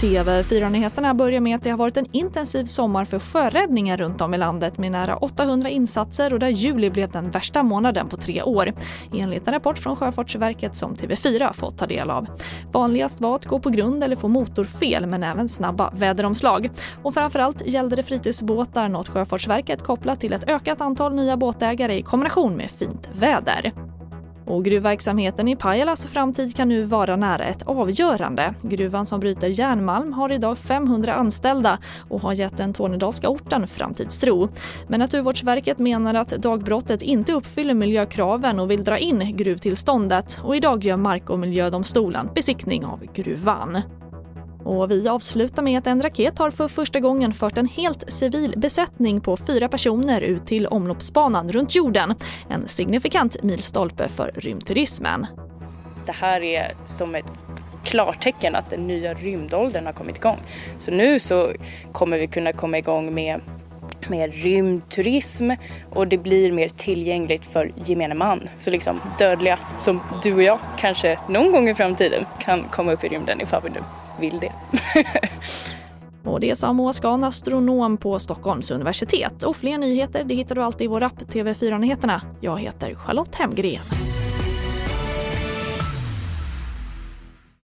TV4-nyheterna börjar med att det har varit en intensiv sommar för sjöräddningar runt om i landet med nära 800 insatser och där juli blev den värsta månaden på tre år. Enligt en rapport från Sjöfartsverket som TV4 fått ta del av. Vanligast var att gå på grund eller få motorfel men även snabba väderomslag. Och framförallt gällde det fritidsbåtar, något Sjöfartsverket kopplat till ett ökat antal nya båtägare i kombination med fint väder. Och gruvverksamheten i Pajalas framtid kan nu vara nära ett avgörande. Gruvan som bryter järnmalm har idag 500 anställda och har gett den tornedalska orten framtidstro. Men Naturvårdsverket menar att dagbrottet inte uppfyller miljökraven och vill dra in gruvtillståndet. Och idag gör Mark och miljödomstolen besiktning av gruvan. Och vi avslutar med att en raket har för första gången fört en helt civil besättning på fyra personer ut till omloppsbanan runt jorden. En signifikant milstolpe för rymdturismen. Det här är som ett klartecken att den nya rymdåldern har kommit igång. Så nu så kommer vi kunna komma igång med mer rymdturism och det blir mer tillgängligt för gemene man. Så liksom dödliga som du och jag kanske någon gång i framtiden kan komma upp i rymden ifall vi nu vill det. Och det sa Moa Skan, astronom på Stockholms universitet. Och fler nyheter det hittar du alltid i vår app TV4 Nyheterna. Jag heter Charlotte Hemgren.